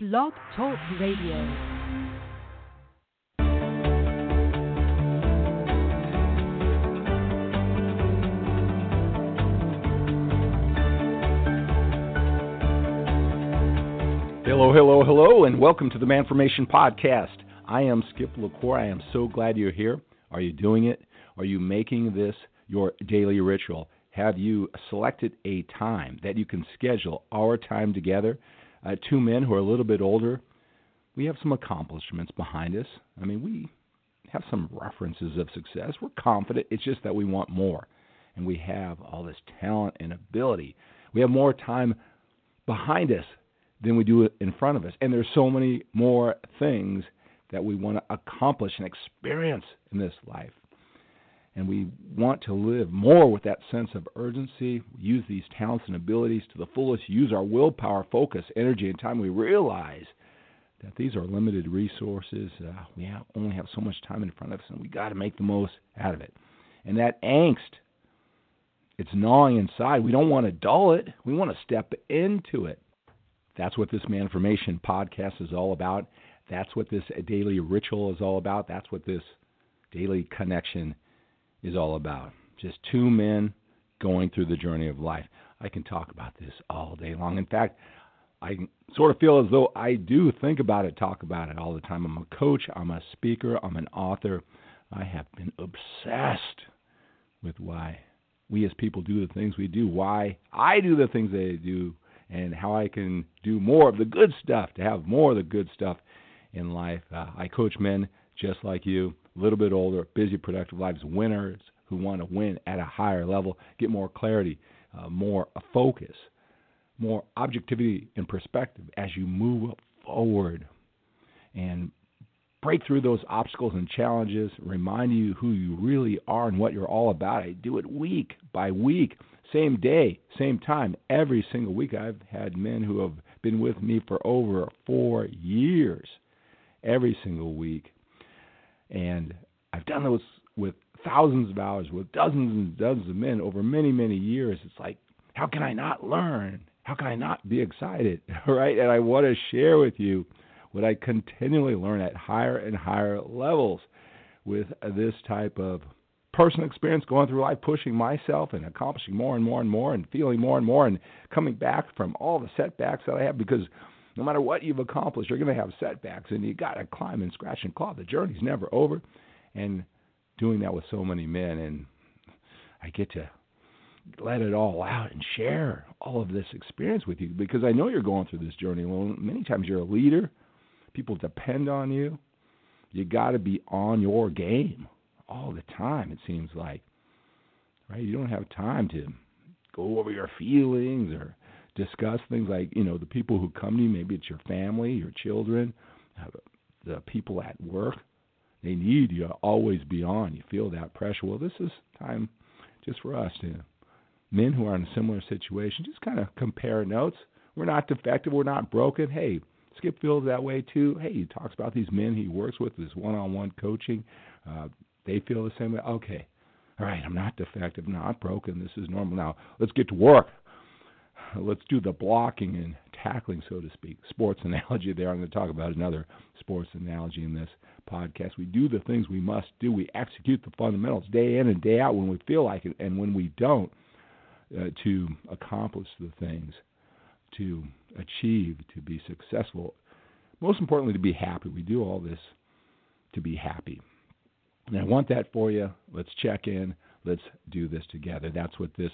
Blog Talk Radio. Hello, hello, hello, and welcome to the Manformation Podcast. I am Skip La Cour. I am so glad you're here. Are you doing it? Are you making this your daily ritual? Have you selected a time that you can schedule our time together? Uh, two men who are a little bit older. We have some accomplishments behind us. I mean, we have some references of success. We're confident. It's just that we want more. And we have all this talent and ability. We have more time behind us than we do in front of us. And there's so many more things that we want to accomplish and experience in this life. And we want to live more with that sense of urgency, use these talents and abilities to the fullest, use our willpower, focus, energy, and time. We realize that these are limited resources. Uh, we have, only have so much time in front of us, and we got to make the most out of it. And that angst, it's gnawing inside. We don't want to dull it. We want to step into it. That's what this Man Manformation podcast is all about. That's what this daily ritual is all about. That's what this daily connection is all about. Just two men going through the journey of life. I can talk about this all day long. In fact, I sort of feel as though I do think about it, talk about it all the time. I'm a coach, I'm a speaker, I'm an author. I have been obsessed with why we as people do the things we do, why I do the things they do, and how I can do more of the good stuff, to have more of the good stuff in life. Uh, I coach men just like you, a little bit older, busy, productive lives, winners who want to win at a higher level, get more clarity, uh, more focus, more objectivity and perspective as you move forward and break through those obstacles and challenges, remind you who you really are and what you're all about. I do it week by week, same day, same time, every single week. I've had men who have been with me for over four years, every single week. And I've done those with thousands of hours, with dozens and dozens of men over many, many years. It's like, how can I not learn? How can I not be excited? right? And I want to share with you what I continually learn at higher and higher levels with this type of personal experience going through life, pushing myself and accomplishing more and more and more and feeling more and more and coming back from all the setbacks that I have because no matter what you've accomplished, you're going to have setbacks and you got to climb and scratch and claw. The journey's never over. And doing that with so many men and I get to let it all out and share all of this experience with you because I know you're going through this journey alone. Many times you're a leader, people depend on you. You got to be on your game all the time, it seems like. Right? You don't have time to go over your feelings or discuss things like, you know, the people who come to you, maybe it's your family, your children, the people at work. They need you always be on. You feel that pressure. Well, this is time just for us to men who are in a similar situation, just kind of compare notes. We're not defective. We're not broken. Hey, Skip feels that way too. Hey, he talks about these men he works with, this one-on-one coaching. Uh, they feel the same way. Okay, all right, I'm not defective, not broken. This is normal. Now let's get to work. Let's do the blocking and tackling, so to speak. Sports analogy there. I'm going to talk about another sports analogy in this podcast. We do the things we must do. We execute the fundamentals day in and day out when we feel like it, and when we don't, uh, to accomplish the things, to achieve, to be successful. Most importantly, to be happy. We do all this to be happy. And I want that for you. Let's check in. Let's do this together. That's what this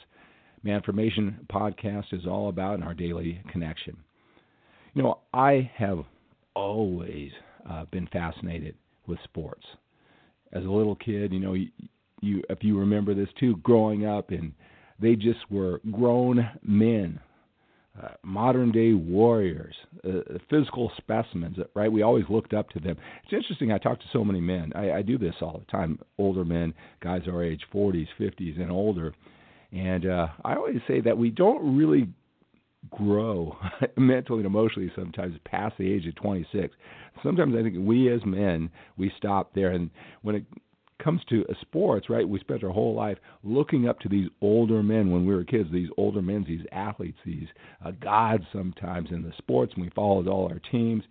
Manformation podcast is all about in our daily connection. You know, I have always uh, been fascinated with sports. As a little kid, you know, you, you if you remember this too, growing up, and they just were grown men uh, modern day warriors, uh, physical specimens, right? We always looked up to them. It's interesting. I talk to so many men. I, I do this all the time. Older men, guys our age, 40s, 50s, and older. And uh, I always say that we don't really grow mentally and emotionally sometimes past the age of 26. Sometimes I think we as men we stop there, and when it comes to sports, right, we spent our whole life looking up to these older men when we were kids, these older men, these athletes, these uh, gods sometimes in the sports, and we followed all our teams.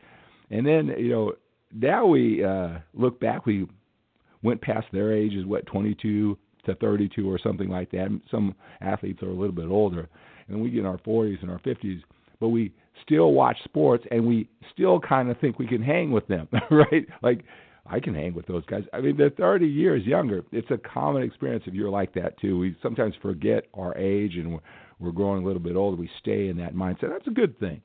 And then, you know, now we uh, look back, we went past their ages, what, 22 to 32 or something like that. Some athletes are a little bit older, and we get in our 40s and our 50s, but we still watch sports and we still kind of think we can hang with them, right? Like I can hang with those guys. I mean, they're 30 years younger. It's a common experience if you're like that too. We sometimes forget our age and we're, growing a little bit older. We stay in that mindset. That's a good thing.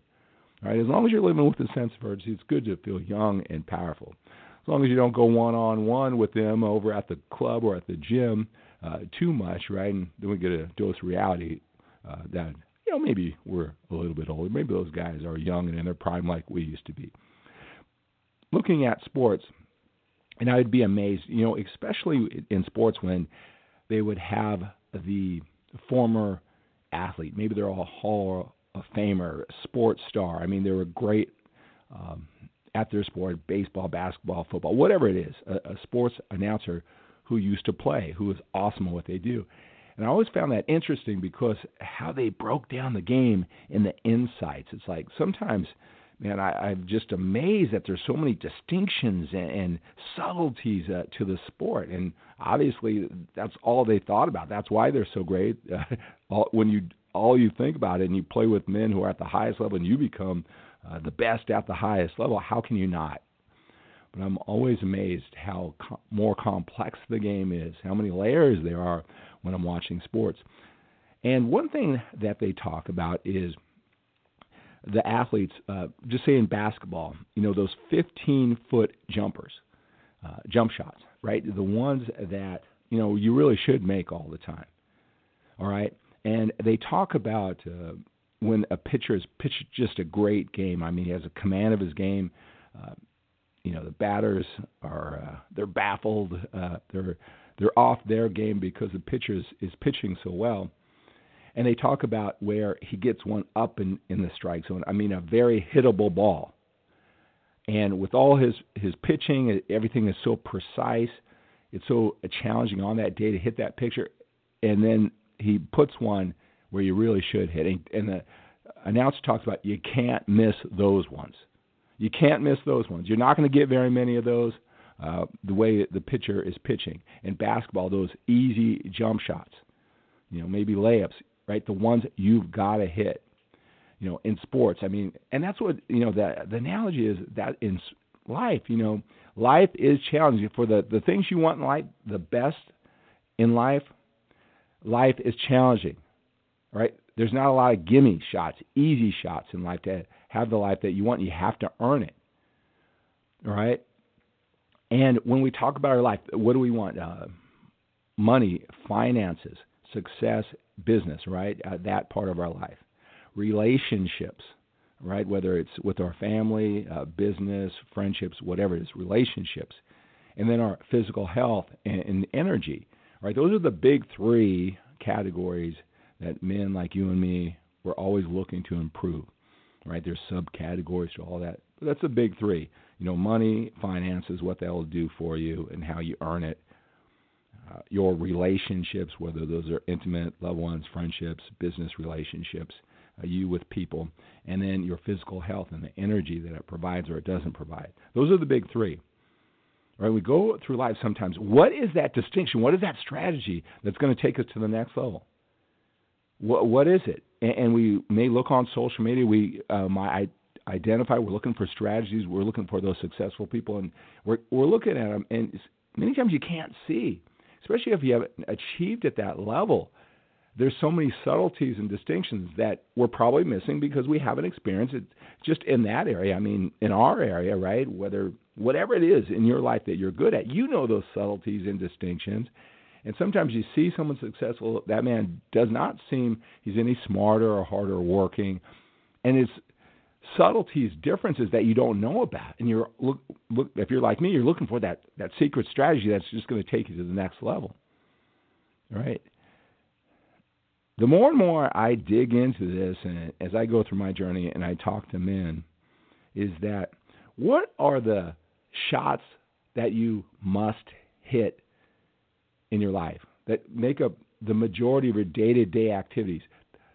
Right? As long as you're living with a sense of urgency, it's good to feel young and powerful. As long as you don't go one on one with them over at the club or at the gym uh, too much, right? And then we get a dose of reality uh, that you know maybe we're a little bit older. Maybe those guys are young and in their prime like we used to be. Looking at sports, and I'd be amazed, you know, especially in sports when they would have the former athlete, maybe they're all a Hall of Famer, sports star. I mean, they were great um, at their sport, baseball, basketball, football, whatever it is, a, a sports announcer who used to play, who was awesome at what they do. And I always found that interesting because how they broke down the game in the insights. It's like sometimes – man, I, I'm just amazed that there's so many distinctions and, and subtleties uh, to the sport. And obviously, that's all they thought about. That's why they're so great. Uh, all, when you all you think about it, and you play with men who are at the highest level, and you become uh, the best at the highest level, how can you not? But I'm always amazed how co- more complex the game is, how many layers there are when I'm watching sports. And one thing that they talk about is the athletes, uh, just say in basketball, you know, those 15 foot jumpers, uh, jump shots, right? The ones that, you know, you really should make all the time. All right? And they talk about uh, when a pitcher has pitched just a great game. I mean, he has a command of his game. Uh, you know, the batters are uh, they're baffled. Uh, they're they're off their game because the pitcher is, pitching so well and they talk about where he gets one up in, in the strike zone. I mean, a very hittable ball. And with all his, his pitching, everything is so precise. It's so challenging on that day to hit that picture. And then he puts one where you really should hit. And the announcer talks about you can't miss those ones. You can't miss those ones. You're not going to get very many of those. Uh, the way the pitcher is pitching in basketball, those easy jump shots, you know, maybe layups right? The ones you've got to hit. You know, in sports, I mean, and that's what you know. The the analogy is that in life, you know, life is challenging for the the things you want in life. The best in life, life is challenging, right? There's not a lot of gimme shots, easy shots in life to have the life that you want. You have to earn it, all right? And when we talk about our life, what do we want? Uh, money, finances, success, business, right? Uh, that part of our life. Relationships, right? Whether it's with our family, uh, business, friendships, whatever it is, relationships. And then our physical health and, and energy, right? Those are the big three categories that men like you and me we're always looking to improve, right? There's subcategories to all that. But that's the big three. You know, money, finances, what that will do for you, and how you earn it, uh, your relationships, whether those are intimate, loved ones, friendships, business relationships, uh, you with people, and then your physical health and the energy that it provides or it doesn't provide. Those are the big three. Right? We go through life sometimes. What is that distinction? What is that strategy that's going to take us to the next level? What, what is it? And, we may look on social media. We um, my identify. We're looking for strategies. We're looking for those successful people, and we're we're looking at them. And many times you can't see especially if you haven't achieved at that level, there's so many subtleties and distinctions that we're probably missing because we haven't experienced it just in that area. I mean, in our area, right? Whether whatever it is in your life that you're good at, you know those subtleties and distinctions. And sometimes you see someone successful, that man does not seem he's any smarter or harder working. And it's subtleties, differences that you don't know about, and you're look, look if you're like me, you're looking for that that secret strategy that's just going to take you to the next level. Right. The more and more I dig into this, and as I go through my journey and I talk to men, is that what are the shots that you must hit in your life that make up the majority of your day to day activities,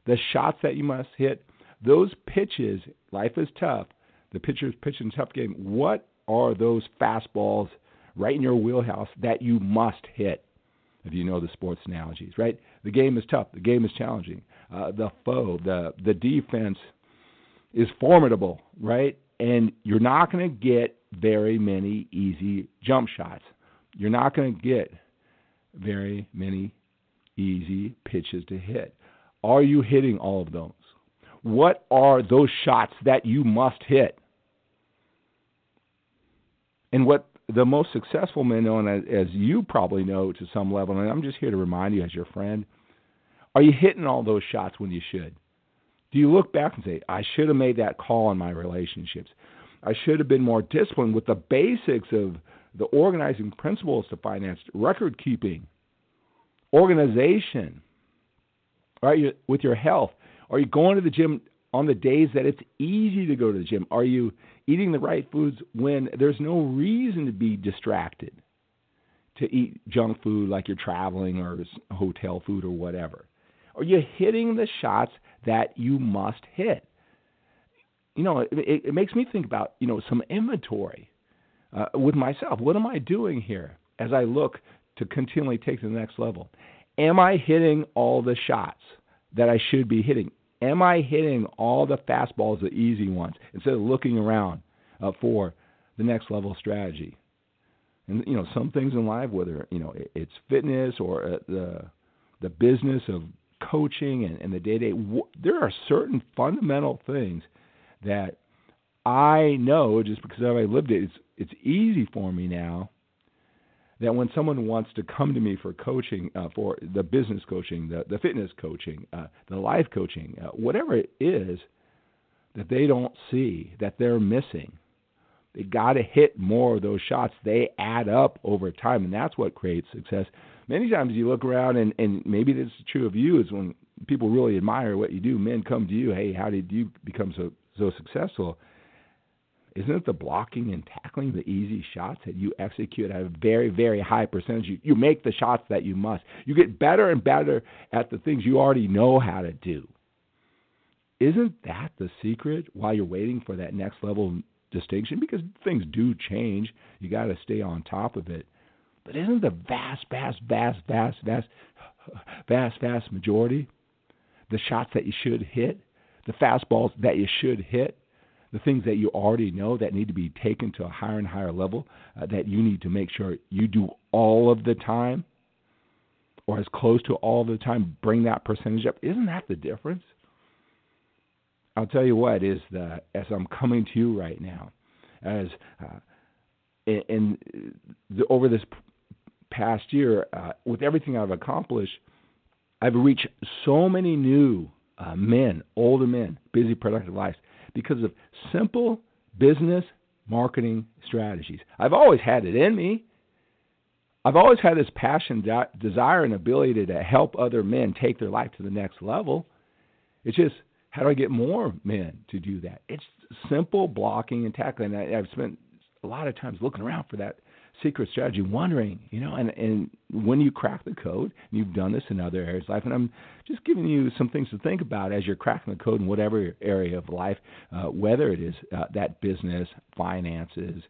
the shots that you must hit, those pitches, life is tough. The pitcher's pitching tough game. What are those fastballs right in your wheelhouse that you must hit? If you know the sports analogies, right? The game is tough. The game is challenging. Uh, the foe, the the defense is formidable, right? And you're not going to get very many easy jump shots. You're not going to get very many easy pitches to hit. Are you hitting all of those? What are those shots that you must hit? And what the most successful men know, and as you probably know to some level, and I'm just here to remind you as your friend, are you hitting all those shots when you should? Do you look back and say, I should have made that call in my relationships? I should have been more disciplined with the basics of the organizing principles to finance, record keeping, organization, right? With your health. Are you going to the gym on the days that it's easy to go to the gym? Are you eating the right foods when there's no reason to be distracted to eat junk food like you're traveling or hotel food or whatever? Are you hitting the shots that you must hit? You know, it, it makes me think about, you know, some inventory uh, with myself. What am I doing here as I look to continually take to the next level? Am I hitting all the shots that I should be hitting? Am I hitting all the fastballs, the easy ones, instead of looking around uh, for the next level strategy? And you know, some things in life, whether you know it's fitness or uh, the the business of coaching and, and the day to day, there are certain fundamental things that I know just because I lived it. It's it's easy for me now that when someone wants to come to me for coaching, uh, for the business coaching, the, the fitness coaching, uh, the life coaching, uh, whatever it is that they don't see, that they're missing, they got to hit more of those shots. They add up over time, and that's what creates success. Many times you look around, and, and maybe this is true of you, is when people really admire what you do. Men come to you, hey, how did you become so so successful? Isn't it the blocking and tackling, the easy shots that you execute at a very, very high percentage? You, you make the shots that you must. You get better and better at the things you already know how to do. Isn't that the secret while you're waiting for that next level distinction? Because things do change. You got to stay on top of it. But isn't the vast, vast, vast, vast, vast, vast, vast majority the shots that you should hit, the fastballs that you should hit, the things that you already know that need to be taken to a higher and higher level uh, that you need to make sure you do all of the time or as close to all the time, bring that percentage up. Isn't that the difference? I'll tell you what is the as I'm coming to you right now, as uh, in, the, over this past year, uh, with everything I've accomplished, I've reached so many new uh, men, older men, busy, productive lives because of simple business marketing strategies. I've always had it in me. I've always had this passion, de- desire, and ability to help other men take their life to the next level. It's just how do I get more men to do that? It's simple blocking and tackling. I, I've spent a lot of times looking around for that secret strategy, wondering, you know, and, and when you crack the code, and you've done this in other areas of life, and I'm just giving you some things to think about as you're cracking the code in whatever area of life, uh, whether it is uh, that business, finances,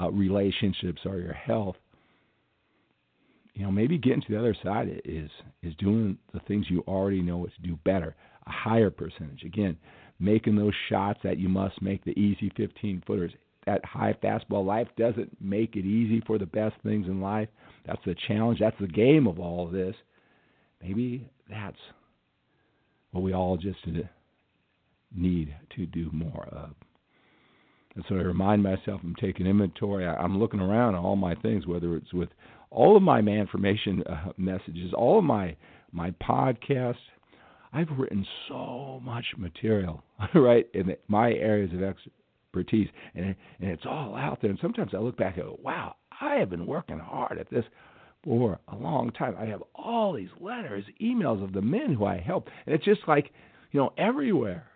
uh, relationships, or your health. You know, maybe getting to the other side is is doing the things you already know what to do better, a higher percentage. Again, making those shots that you must make, the easy 15 footers, that high fastball. Life doesn't make it easy for the best things in life. That's the challenge. That's the game of all of this. Maybe that's what we all just need to do more of. And so I remind myself I'm taking inventory. I'm looking around at all my things, whether it's with all of my information uh, messages, all of my my podcasts. I've written so much material, right, in my areas of ex- expertise, and and it's all out there. And sometimes I look back and go, wow, I have been working hard at this for a long time. I have all these letters, emails of the men who I help, and it's just like, you know, everywhere.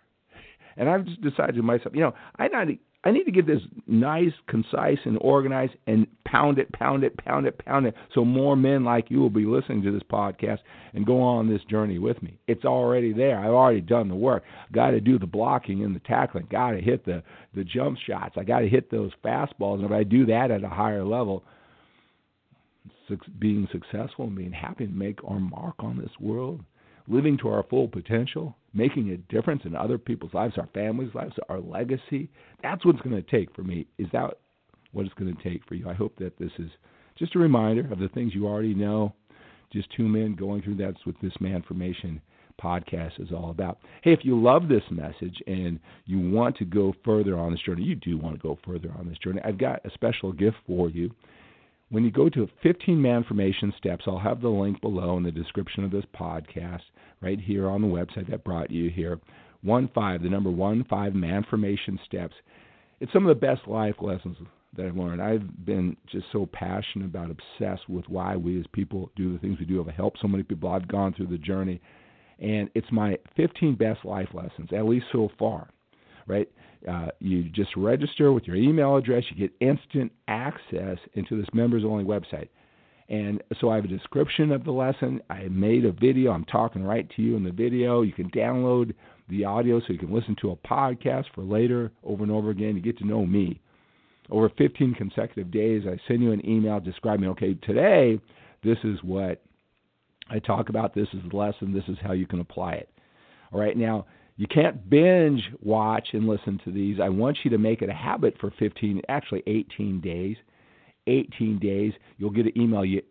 And I've just decided to myself, you know, I not I need to get this nice, concise, and organized and pound it, pound it, pound it, pound it, so more men like you will be listening to this podcast and go on this journey with me. It's already there. I've already done the work. Got to do the blocking and the tackling. Got to hit the the jump shots. I got to hit those fastballs. And if I do that at a higher level, being successful and being happy to make our mark on this world, living to our full potential, making a difference in other people's lives, our families' lives, our legacy. That's what it's going to take for me. Is that what it's going to take for you? I hope that this is just a reminder of the things you already know. Just two men going through that's what this Manformation podcast is all about. Hey, if you love this message and you want to go further on this journey, you do want to go further on this journey, I've got a special gift for you. When you go to 15 Manformation Steps, I'll have the link below in the description of this podcast, right here on the website that brought you here. One five, the number one five Manformation Steps. It's some of the best life lessons that I've learned. I've been just so passionate about, obsessed with why we as people do the things we do. I've helped so many people. I've gone through the journey, and it's my 15 best life lessons, at least so far, right? Uh, you just register with your email address. You get instant access into this members only website. And so I have a description of the lesson. I made a video. I'm talking right to you in the video. You can download the audio so you can listen to a podcast for later over and over again. You get to know me. Over 15 consecutive days, I send you an email describing, okay, today, this is what I talk about. This is the lesson. This is how you can apply it. All right, now, you can't binge watch and listen to these. I want you to make it a habit for 15, actually 18 days. 18 days, you'll get an email. You,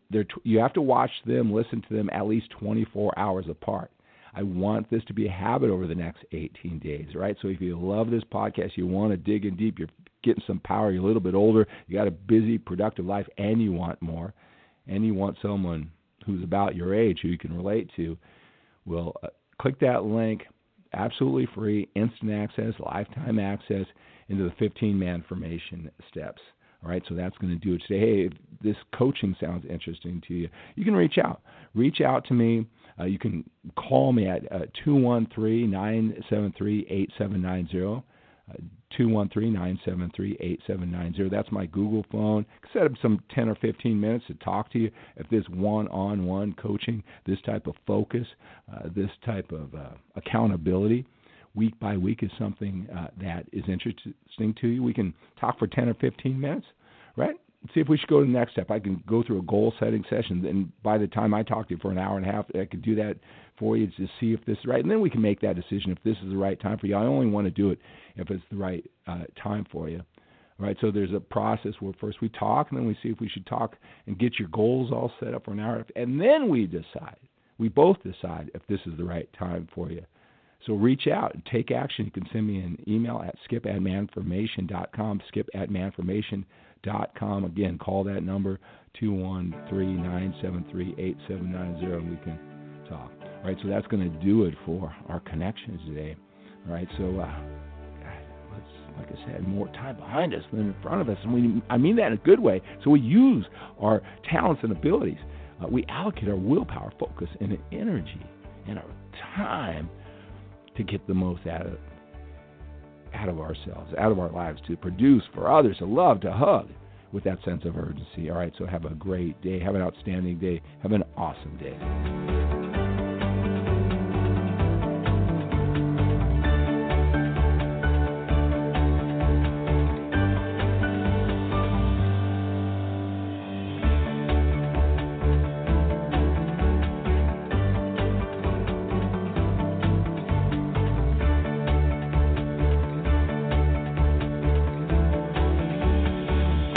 you have to watch them, listen to them at least 24 hours apart. I want this to be a habit over the next 18 days, right? So if you love this podcast, you want to dig in deep, you're getting some power, you're a little bit older, you got a busy, productive life, and you want more, and you want someone who's about your age who you can relate to, well, uh, click that link, absolutely free, instant access, lifetime access into the 15 Manformation steps. All right, so that's going to do it today. Hey, if this coaching sounds interesting to you, you can reach out. Reach out to me. Uh, you can call me at uh, 213 973 8790. 213-973-8790. That's my Google phone. Set up some 10 or 15 minutes to talk to you. If this one-on-one coaching, this type of focus, uh, this type of uh, accountability, week by week is something uh, that is interesting to you, we can talk for 10 or 15 minutes, right? see if we should go to the next step. I can go through a goal setting session, and by the time I talk to you for an hour and a half, I could do that for you to see if this is right, and then we can make that decision if this is the right time for you. I only want to do it if it's the right uh, time for you. All right, so there's a process where first we talk, and then we see if we should talk and get your goals all set up for an hour, and then we decide. We both decide if this is the right time for you. So reach out and take action. You can send me an email at skip at manformation.com, skip at manformation.com. Again, call that number two one three nine seven three eight seven nine zero, and we can talk. Right, so that's going to do it for our connections today. All right, so uh, like I said, more time behind us than in front of us, and we I mean that in a good way. So we use our talents and abilities. Uh, we allocate our willpower, focus, and energy and our time to get the most out of out of ourselves, out of our lives, to produce for others, to love, to hug with that sense of urgency. All right, so have a great day. Have an outstanding day. Have an awesome day.